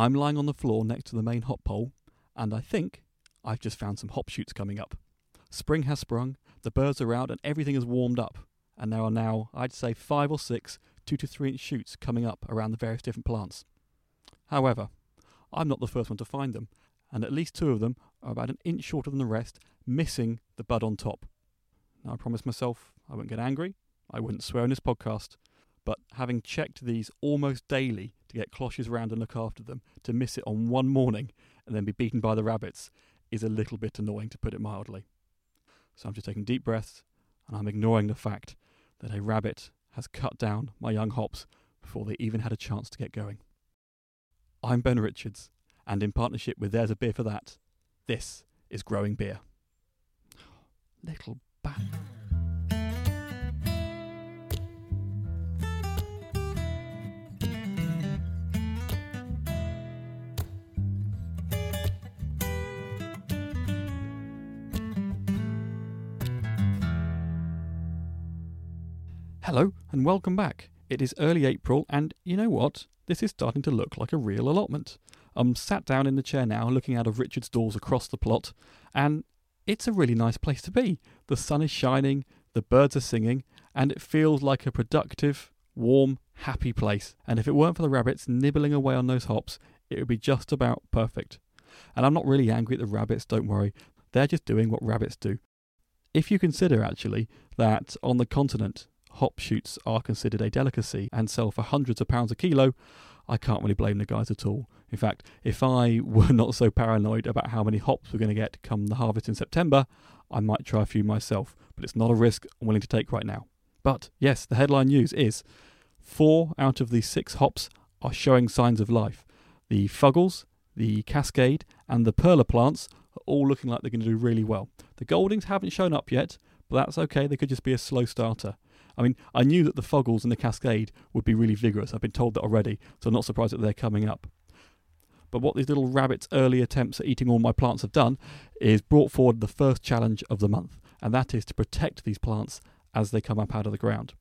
I'm lying on the floor next to the main hop pole, and I think I've just found some hop shoots coming up. Spring has sprung, the birds are out, and everything is warmed up, and there are now, I'd say, five or six two to three inch shoots coming up around the various different plants. However, I'm not the first one to find them, and at least two of them are about an inch shorter than the rest, missing the bud on top. Now, I promised myself I wouldn't get angry, I wouldn't swear on this podcast, but having checked these almost daily to get cloches round and look after them, to miss it on one morning and then be beaten by the rabbits is a little bit annoying to put it mildly. So I'm just taking deep breaths and I'm ignoring the fact that a rabbit has cut down my young hops before they even had a chance to get going. I'm Ben Richards, and in partnership with There's a Beer for That, this is Growing Beer. Little bat. Hello and welcome back. It is early April, and you know what? This is starting to look like a real allotment. I'm sat down in the chair now, looking out of Richard's doors across the plot, and it's a really nice place to be. The sun is shining, the birds are singing, and it feels like a productive, warm, happy place. And if it weren't for the rabbits nibbling away on those hops, it would be just about perfect. And I'm not really angry at the rabbits, don't worry. They're just doing what rabbits do. If you consider, actually, that on the continent, hop shoots are considered a delicacy and sell for hundreds of pounds a kilo, I can't really blame the guys at all. In fact, if I were not so paranoid about how many hops we're going to get come the harvest in September, I might try a few myself, but it's not a risk I'm willing to take right now. But yes, the headline news is four out of the six hops are showing signs of life. The Fuggles, the Cascade, and the Perle plants are all looking like they're going to do really well. The Goldings haven't shown up yet, but that's okay, they could just be a slow starter. I mean, I knew that the Fuggles and the Cascade would be really vigorous. I've been told that already, so I'm not surprised that they're coming up. But what these little rabbits' early attempts at eating all my plants have done is brought forward the first challenge of the month, and that is to protect these plants as they come up out of the ground.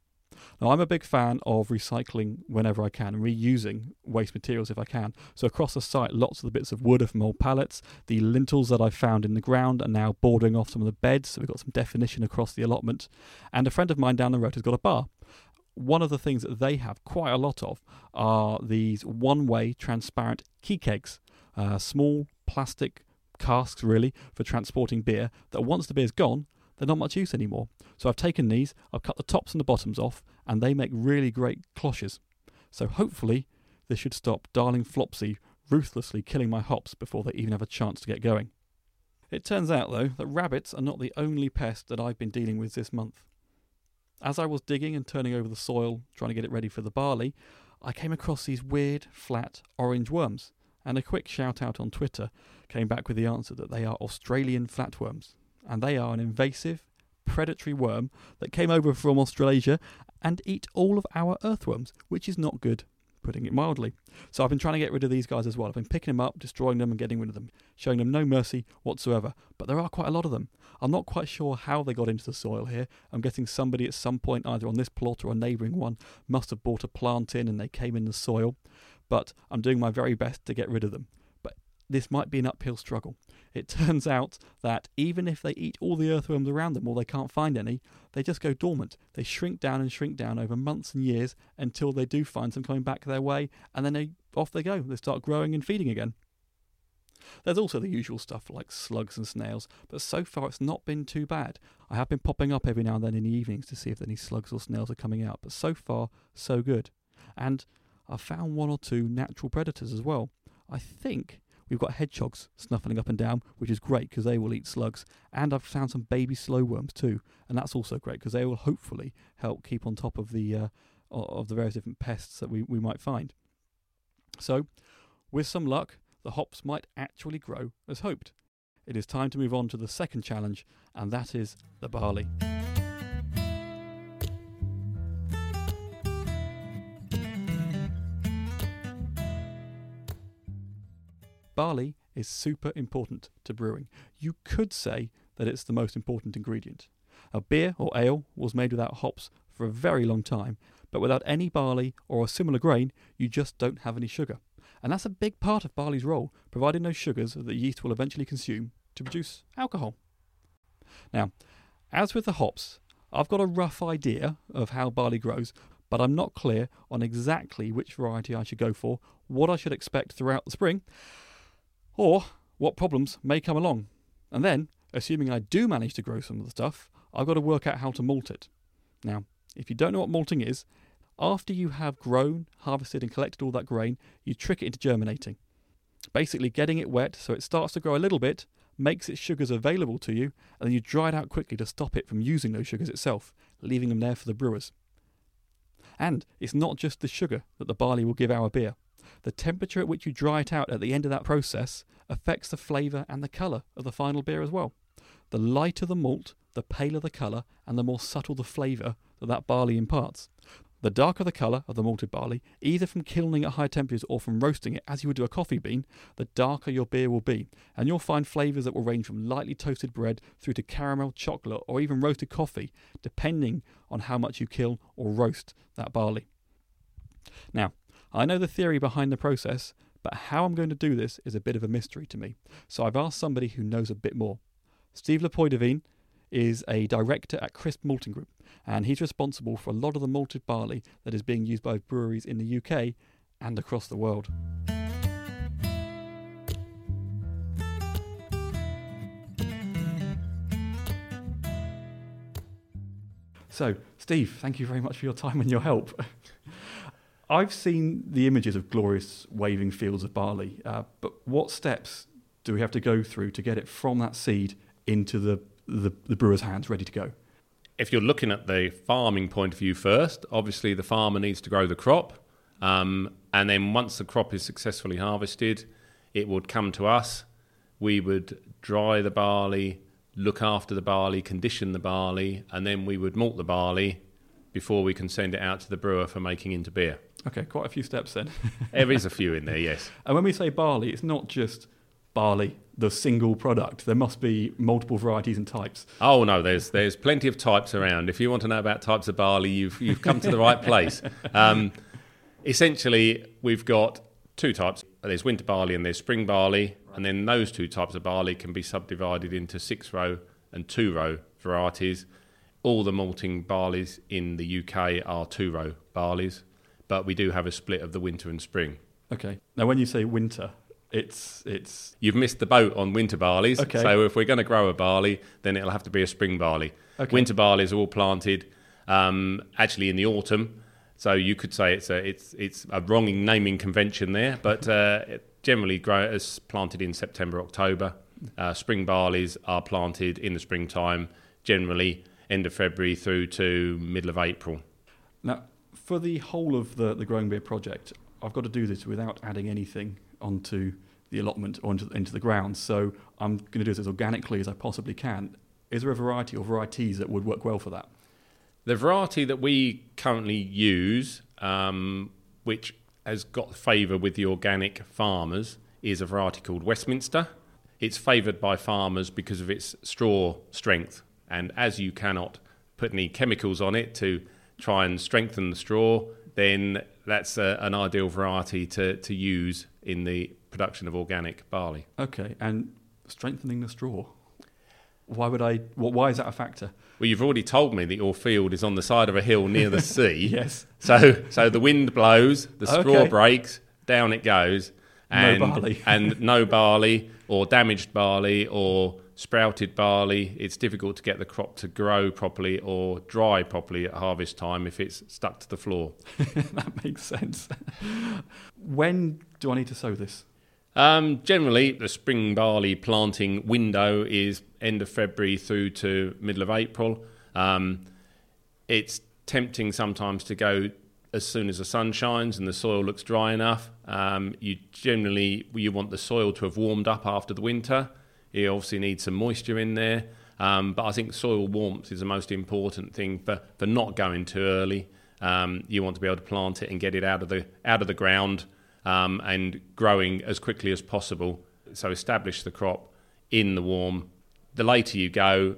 Now, I'm a big fan of recycling whenever I can reusing waste materials if I can. So, across the site, lots of the bits of wood are from old pallets. The lintels that I found in the ground are now bordering off some of the beds, so we've got some definition across the allotment. And a friend of mine down the road has got a bar. One of the things that they have quite a lot of are these one way transparent key kegs, uh, small plastic casks, really, for transporting beer that once the beer's gone, they're not much use anymore. So I've taken these, I've cut the tops and the bottoms off, and they make really great cloches. So hopefully, this should stop Darling Flopsy ruthlessly killing my hops before they even have a chance to get going. It turns out, though, that rabbits are not the only pest that I've been dealing with this month. As I was digging and turning over the soil, trying to get it ready for the barley, I came across these weird, flat, orange worms, and a quick shout out on Twitter came back with the answer that they are Australian flatworms and they are an invasive, predatory worm that came over from Australasia and eat all of our earthworms, which is not good, putting it mildly. So I've been trying to get rid of these guys as well. I've been picking them up, destroying them, and getting rid of them, showing them no mercy whatsoever. But there are quite a lot of them. I'm not quite sure how they got into the soil here. I'm guessing somebody at some point, either on this plot or a neighbouring one, must have brought a plant in and they came in the soil. But I'm doing my very best to get rid of them this might be an uphill struggle. It turns out that even if they eat all the earthworms around them or they can't find any, they just go dormant. They shrink down and shrink down over months and years until they do find some coming back their way, and then they off they go. They start growing and feeding again. There's also the usual stuff like slugs and snails, but so far it's not been too bad. I have been popping up every now and then in the evenings to see if any slugs or snails are coming out, but so far, so good. And I've found one or two natural predators as well. I think We've got hedgehogs snuffling up and down, which is great because they will eat slugs. And I've found some baby slowworms too, and that's also great because they will hopefully help keep on top of the uh, of the various different pests that we, we might find. So, with some luck, the hops might actually grow as hoped. It is time to move on to the second challenge, and that is the barley. Barley is super important to brewing. You could say that it's the most important ingredient. A beer or ale was made without hops for a very long time, but without any barley or a similar grain, you just don't have any sugar. And that's a big part of barley's role, providing those sugars that the yeast will eventually consume to produce alcohol. Now, as with the hops, I've got a rough idea of how barley grows, but I'm not clear on exactly which variety I should go for, what I should expect throughout the spring, or what problems may come along. And then, assuming I do manage to grow some of the stuff, I've got to work out how to malt it. Now, if you don't know what malting is, after you have grown, harvested, and collected all that grain, you trick it into germinating. Basically, getting it wet so it starts to grow a little bit, makes its sugars available to you, and then you dry it out quickly to stop it from using those sugars itself, leaving them there for the brewers. And it's not just the sugar that the barley will give our beer. The temperature at which you dry it out at the end of that process affects the flavour and the colour of the final beer as well. The lighter the malt, the paler the colour, and the more subtle the flavour that that barley imparts. The darker the colour of the malted barley, either from kilning at high temperatures or from roasting it as you would do a coffee bean, the darker your beer will be. And you'll find flavours that will range from lightly toasted bread through to caramel, chocolate, or even roasted coffee, depending on how much you kill or roast that barley. Now, I know the theory behind the process, but how I'm going to do this is a bit of a mystery to me. So I've asked somebody who knows a bit more. Steve Lepoidevin is a director at Crisp Malting Group, and he's responsible for a lot of the malted barley that is being used by breweries in the UK and across the world. So, Steve, thank you very much for your time and your help. I've seen the images of glorious waving fields of barley, uh, but what steps do we have to go through to get it from that seed into the, the, the brewer's hands ready to go? if you're looking at the farming point of view first, obviously the farmer needs to grow the crop. Um, and then once the crop is successfully harvested, it would come to us. We would dry the barley, look after the barley, condition the barley, and then we would malt the barley before we can send it out to the brewer for making into beer. Okay, quite a few steps then. there is a few in there, yes. And when we say barley, it's not just barley, the single product. There must be multiple varieties and types. Oh no, there's there's plenty of types around. If you want to know about types of barley, you've you've come to the right place. Um, essentially, we've got two types. There's winter barley and there's spring barley, and then those two types of barley can be subdivided into six row and two row varieties. All the malting barleys in the UK are two row barleys, but we do have a split of the winter and spring. Okay. Now, when you say winter, it's it's You've missed the boat on winter barleys. Okay. So if we're going to grow a barley, then it'll have to be a spring barley. Okay. Winter barleys are all planted um, actually in the autumn. So you could say it's a it's it's a wrong naming convention there, but uh, generally grow is planted in September October. Uh, spring barleys are planted in the springtime, generally end of February through to middle of April. now for the whole of the the growing beer project. I've got to do this without adding anything onto the allotment or into, into the ground. So I'm going to do this as organically as I possibly can. Is there a variety or varieties that would work well for that? The variety that we currently use, um, which has got favour with the organic farmers, is a variety called Westminster. It's favoured by farmers because of its straw strength, and as you cannot put any chemicals on it to try and strengthen the straw, then that's a, an ideal variety to, to use in the production of organic barley. Okay, and strengthening the straw. Why would I? Why is that a factor? Well, you've already told me that your field is on the side of a hill near the sea. Yes. So, so the wind blows, the straw Okay. breaks, down it goes, and No barley. and no barley or damaged barley or sprouted barley. It's difficult to get the crop to grow properly or dry properly at harvest time if it's stuck to the floor. that makes sense. when do I need to sow this? Um, generally, the spring barley planting window is end of February through to middle of April. Um, it's tempting sometimes to go as soon as the sun shines and the soil looks dry enough. Um, you generally you want the soil to have warmed up after the winter. You obviously need some moisture in there, um, but I think soil warmth is the most important thing for, for not going too early. Um, you want to be able to plant it and get it out of the out of the ground um, and growing as quickly as possible. So establish the crop in the warm. The later you go,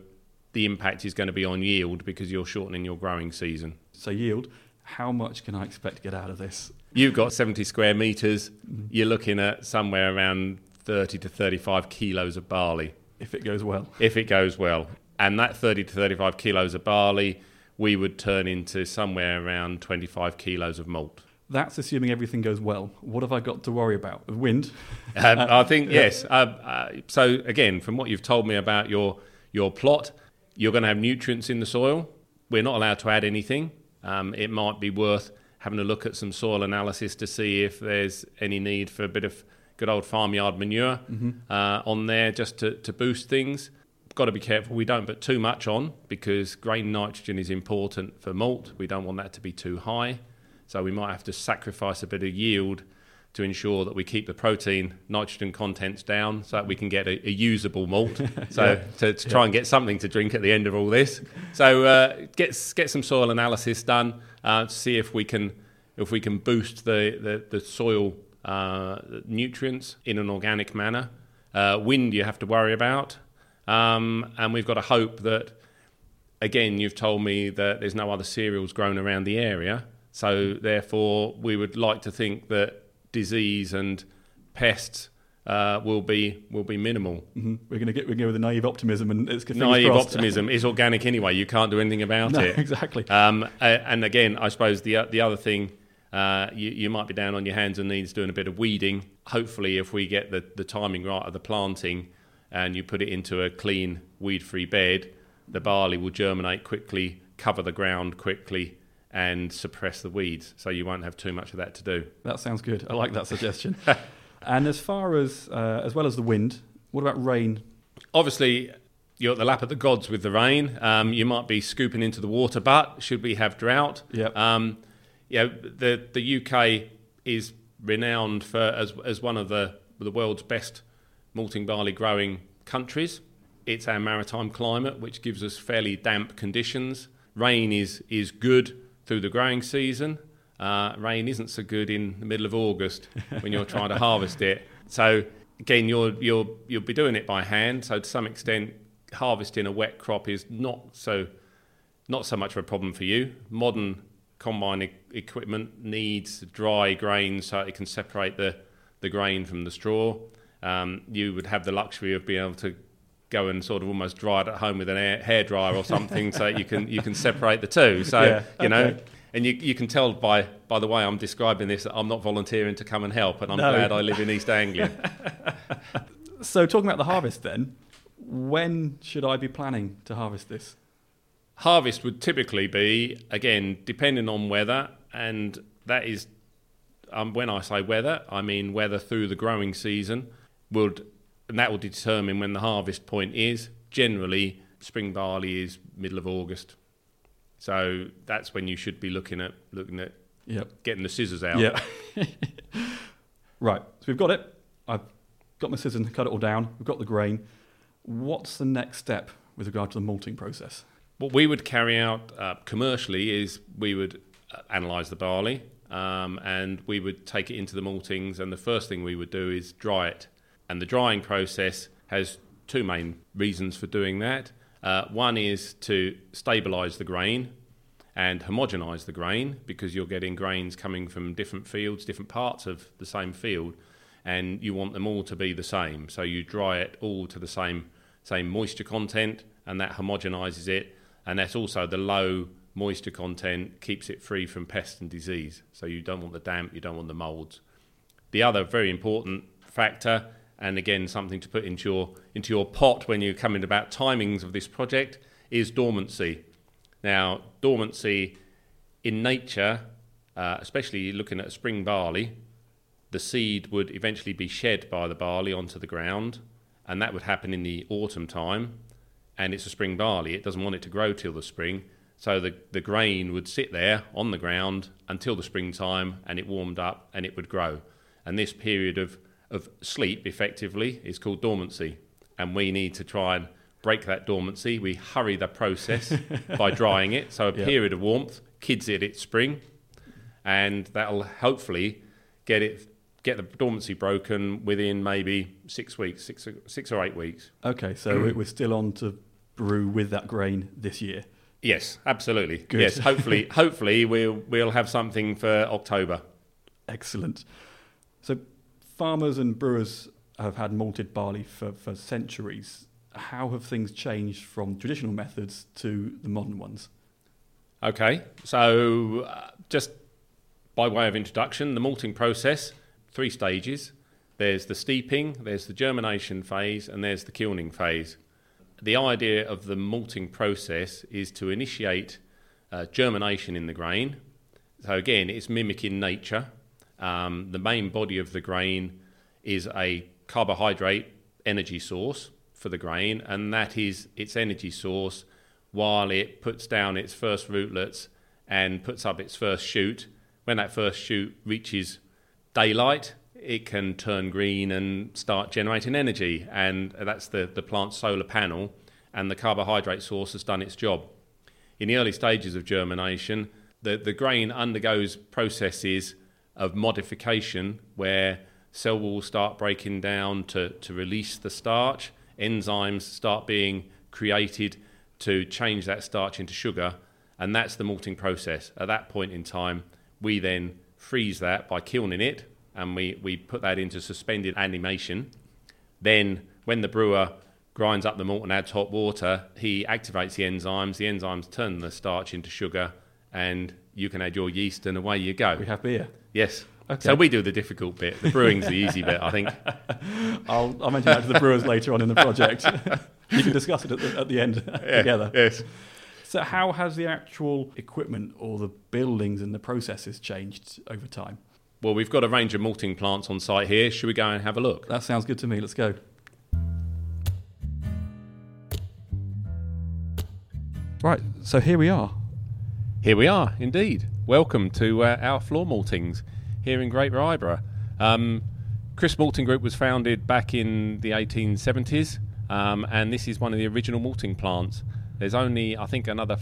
the impact is going to be on yield because you're shortening your growing season. So yield. How much can I expect to get out of this? you've got 70 square meters. You're looking at somewhere around 30 to 35 kilos of barley If it goes well. if it goes well. And that 30 to 35 kilos of barley, we would turn into somewhere around 25 kilos of malt. That's assuming everything goes well. What have I got to worry about? The wind? Um, I think yes. Uh, uh, so again, from what you've told me about your your plot, you're going to have nutrients in the soil. We're not allowed to add anything. Um, it might be worth having a look at some soil analysis to see if there's any need for a bit of good old farmyard manure uh, on there just to, to boost things. Got to be careful we don't put too much on because grain nitrogen is important for malt. We don't want that to be too high. So we might have to sacrifice a bit of yield to ensure that we keep the protein nitrogen contents down so that we can get a, a usable malt. So to, to try and get something to drink at the end of all this. So uh, get get some soil analysis done uh, to see if we can if we can boost the the, the soil uh, nutrients in an organic manner. Uh, wind you have to worry about, um, and we've got to hope that again, you've told me that there's no other cereals grown around the area. So, therefore, we would like to think that disease and pests uh, will be will be minimal. hmm We're going to get we're going to go with a naive optimism, and it's Naive crossed. optimism is organic anyway. You can't do anything about no, it. exactly. Um, and again, I suppose the the other thing, uh, you, you might be down on your hands and knees doing a bit of weeding. Hopefully, if we get the, the timing right of the planting, and you put it into a clean, weed-free bed, the barley will germinate quickly, cover the ground quickly, and suppress the weeds. So you won't have too much of that to do. That sounds good. I like that suggestion. and as far as uh, as well as the wind, what about rain? Obviously, you're at the lap of the gods with the rain. Um, you might be scooping into the water, but should we have drought, Yep. Um, yeah, the the UK is renowned for as as one of the the world's best malting barley growing countries. It's our maritime climate, which gives us fairly damp conditions. Rain is is good through the growing season. Uh, rain isn't so good in the middle of August when you're trying to harvest it. So again, you'll you'll you'll be doing it by hand. So to some extent, harvesting a wet crop is not so not so much of a problem for you. Modern combine e- equipment needs dry grain so it can separate the, the grain from the straw. Um, you would have the luxury of being able to go and sort of almost dry it at home with an air, hair dryer or something so you can you can separate the two. So Yeah, you know. okay. And you, you can tell by, by the way I'm describing this that I'm not volunteering to come and help, and I'm No. glad I live in East Anglia. So talking about the harvest, then, when should I be planning to harvest this? Harvest would typically be again depending on weather and that is um, when I say weather I mean weather through the growing season would and that will determine when the harvest point is generally spring barley is middle of August so that's when you should be looking at looking at Yep. getting the scissors out Yeah. right. So we've got it. I've got my scissors and cut it all down. We've got the grain. What's the next step with regard to the malting process? What we would carry out uh, commercially is we would uh, analyse the barley um, and we would take it into the maltings. And the first thing we would do is dry it. And the drying process has two main reasons for doing that. Uh, one is to stabilise the grain and homogenise the grain because you're getting grains coming from different fields, different parts of the same field, and you want them all to be the same. So you dry it all to the same same moisture content, and that homogenises it. And that's also the low moisture content keeps it free from pest and disease. So you don't want the damp, you don't want the moulds. The other very important factor, and again something to put into your into your pot when you're coming about timings of this project, is dormancy. Now, dormancy in nature, uh, especially looking at spring barley, the seed would eventually be shed by the barley onto the ground, and that would happen in the autumn time. And it's a spring barley; it doesn't want it to grow till the spring, so the the grain would sit there on the ground until the springtime, and it warmed up and it would grow. And this period of of sleep, effectively, is called dormancy, and we need to try and break that dormancy. We hurry the process by drying it, so a Yeah. period of warmth kids it at spring, and that'll hopefully get it get the dormancy broken within maybe six weeks, six six or eight weeks. Okay, so we- we're still on to brew with that grain this year. Yes, absolutely. Good. Yes, hopefully, hopefully we'll we'll have something for October. Excellent. So, farmers and brewers have had malted barley for, for centuries. How have things changed from traditional methods to the modern ones? Okay, so uh, just by way of introduction, the malting process, three stages. There's the steeping, there's the germination phase, and there's the kilning phase. The idea of the malting process is to initiate uh, germination in the grain. So, again, it's mimicking nature. Um, the main body of the grain is a carbohydrate energy source for the grain, and that is its energy source while it puts down its first rootlets and puts up its first shoot. When that first shoot reaches daylight, it can turn green and start generating energy, and that's the, the plant's solar panel, and the carbohydrate source has done its job. In the early stages of germination, the, the grain undergoes processes of modification where cell walls start breaking down to, to release the starch, enzymes start being created to change that starch into sugar, and that's the malting process. At that point in time, we then freeze that by kilning it, and we, we put that into suspended animation. Then, when the brewer grinds up the malt and adds hot water, he activates the enzymes. The enzymes turn the starch into sugar, and you can add your yeast, and away you go. We have beer. Yes. Okay. So we do the difficult bit. The brewing's the easy bit, I think. I'll, I'll mention that to the brewers later on in the project. you can discuss it at the, at the end yeah, together. Yes. So, how has the actual equipment or the buildings and the processes changed over time? Well, we've got a range of malting plants on site here. Should we go and have a look? That sounds good to me. Let's go. Right, so here we are. Here we are, indeed. Welcome to uh, our floor maltings here in Great Ryburgh. Um, Crisp Malting Group was founded back in the 1870s, um, and this is one of the original malting plants. There's only, I think, another,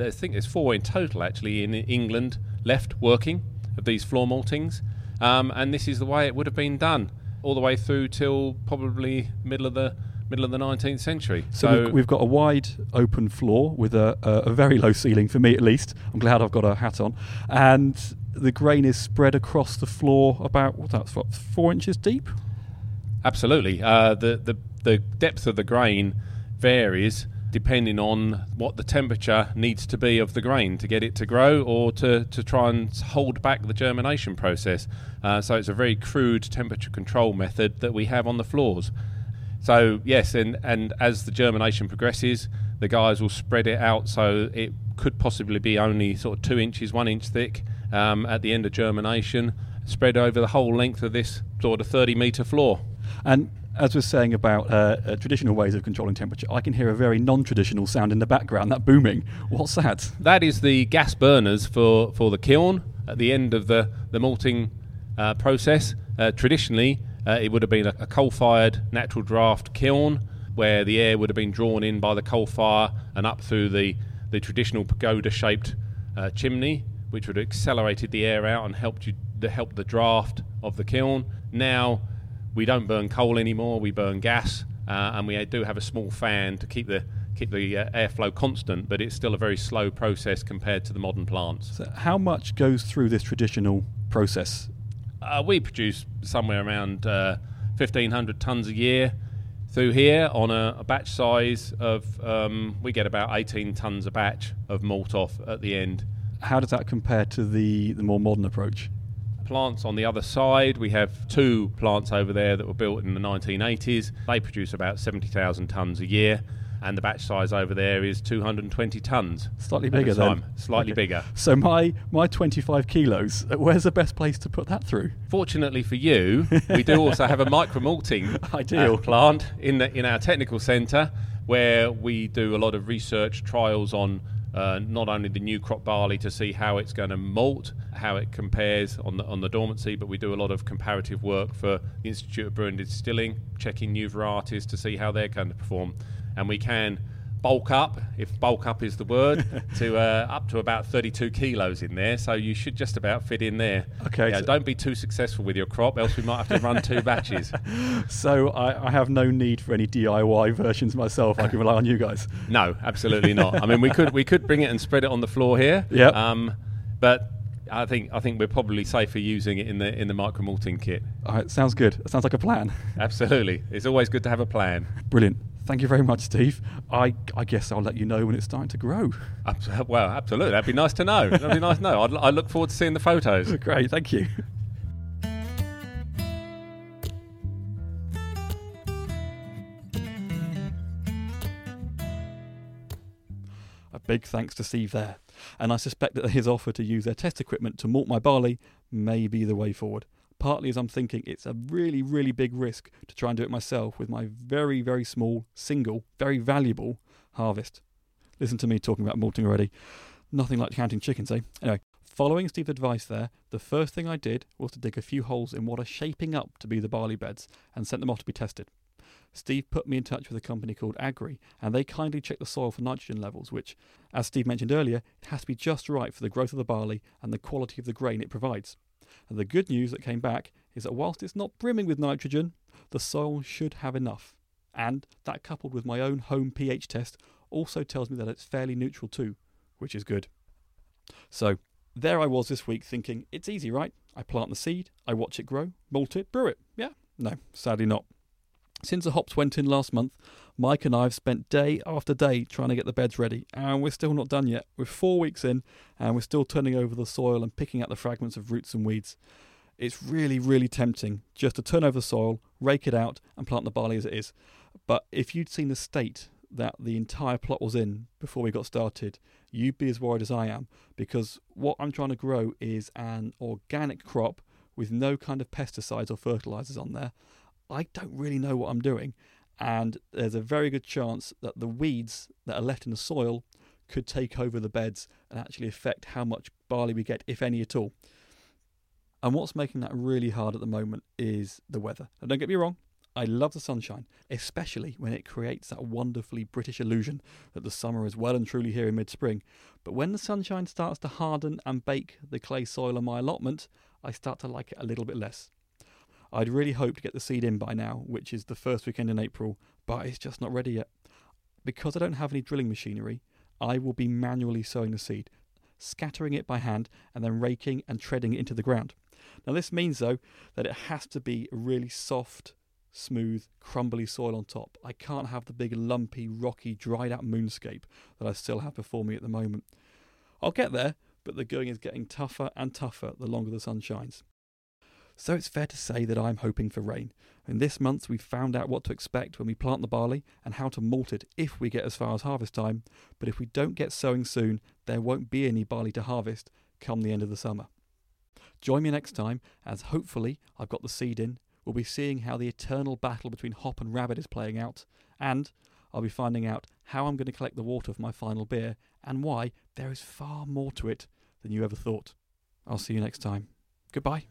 I think there's four in total actually in England left working of these floor maltings, um, and this is the way it would have been done all the way through till probably middle of the middle of the 19th century. So, so we've, got a wide open floor with a, a, a, very low ceiling for me at least. I'm glad I've got a hat on, and the grain is spread across the floor about what that's what four inches deep. Absolutely, uh, the the the depth of the grain varies depending on what the temperature needs to be of the grain to get it to grow or to, to try and hold back the germination process. Uh, so it's a very crude temperature control method that we have on the floors. So yes, and and as the germination progresses, the guys will spread it out so it could possibly be only sort of two inches, one inch thick um, at the end of germination, spread over the whole length of this sort of 30 metre floor. And as we're saying about uh, uh, traditional ways of controlling temperature, I can hear a very non-traditional sound in the background. That booming. What's that? That is the gas burners for, for the kiln at the end of the the malting uh, process. Uh, traditionally, uh, it would have been a, a coal fired natural draft kiln where the air would have been drawn in by the coal fire and up through the, the traditional pagoda shaped uh, chimney, which would have accelerated the air out and helped you help the draft of the kiln. Now we don't burn coal anymore; we burn gas, uh, and we do have a small fan to keep the keep the uh, airflow constant. But it's still a very slow process compared to the modern plants. So, how much goes through this traditional process uh, we produce somewhere around uh, 1,500 tonnes a year through here on a, a batch size of, um, we get about 18 tonnes a batch of malt off at the end. How does that compare to the, the more modern approach? Plants on the other side, we have two plants over there that were built in the 1980s. They produce about 70,000 tonnes a year and the batch size over there is 220 tons. Slightly bigger then. Slightly okay. bigger. So my my 25 kilos. Where's the best place to put that through? Fortunately for you, we do also have a micro malting Ideal. Uh, plant in the, in our technical centre where we do a lot of research trials on. Uh, not only the new crop barley to see how it's going to malt, how it compares on the on the dormancy, but we do a lot of comparative work for the Institute of Brewing and Distilling, checking new varieties to see how they're going to perform. And we can bulk up, if bulk up is the word, to uh, up to about 32 kilos in there. So you should just about fit in there. Okay. Yeah, so don't be too successful with your crop, else we might have to run two batches. So I, I, have no need for any DIY versions myself. I can rely on you guys. No, absolutely not. I mean, we could we could bring it and spread it on the floor here. Yeah. Um, but I think I think we're probably safer using it in the in the micro malting kit. All right, sounds good. That sounds like a plan. Absolutely, it's always good to have a plan. Brilliant. Thank you very much, Steve. I, I guess I'll let you know when it's starting to grow. Well, absolutely, that'd be nice to know. That'd be nice to know. I'd, I look forward to seeing the photos. Great, thank you. A big thanks to Steve there, and I suspect that his offer to use their test equipment to malt my barley may be the way forward. Partly as I'm thinking it's a really, really big risk to try and do it myself with my very, very small, single, very valuable harvest. Listen to me talking about malting already. Nothing like counting chickens, eh? Anyway, following Steve's advice there, the first thing I did was to dig a few holes in what are shaping up to be the barley beds and sent them off to be tested. Steve put me in touch with a company called Agrii, and they kindly checked the soil for nitrogen levels, which, as Steve mentioned earlier, it has to be just right for the growth of the barley and the quality of the grain it provides. And the good news that came back is that whilst it's not brimming with nitrogen, the soil should have enough. And that coupled with my own home pH test also tells me that it's fairly neutral too, which is good. So, there I was this week thinking, it's easy, right? I plant the seed, I watch it grow, malt it, brew it. Yeah? No, sadly not. Since the hops went in last month, Mike and I have spent day after day trying to get the beds ready, and we're still not done yet. We're four weeks in, and we're still turning over the soil and picking out the fragments of roots and weeds. It's really, really tempting just to turn over the soil, rake it out, and plant the barley as it is. But if you'd seen the state that the entire plot was in before we got started, you'd be as worried as I am, because what I'm trying to grow is an organic crop with no kind of pesticides or fertilizers on there. I don't really know what I'm doing, and there's a very good chance that the weeds that are left in the soil could take over the beds and actually affect how much barley we get, if any at all. And what's making that really hard at the moment is the weather. Now, don't get me wrong, I love the sunshine, especially when it creates that wonderfully British illusion that the summer is well and truly here in mid spring. But when the sunshine starts to harden and bake the clay soil on my allotment, I start to like it a little bit less. I'd really hoped to get the seed in by now, which is the first weekend in April, but it's just not ready yet. Because I don't have any drilling machinery, I will be manually sowing the seed, scattering it by hand, and then raking and treading it into the ground. Now, this means, though, that it has to be really soft, smooth, crumbly soil on top. I can't have the big, lumpy, rocky, dried out moonscape that I still have before me at the moment. I'll get there, but the going is getting tougher and tougher the longer the sun shines. So it's fair to say that I'm hoping for rain. In this month, we've found out what to expect when we plant the barley and how to malt it if we get as far as harvest time. But if we don't get sowing soon, there won't be any barley to harvest come the end of the summer. Join me next time as hopefully I've got the seed in. We'll be seeing how the eternal battle between hop and rabbit is playing out, and I'll be finding out how I'm going to collect the water for my final beer and why there is far more to it than you ever thought. I'll see you next time. Goodbye.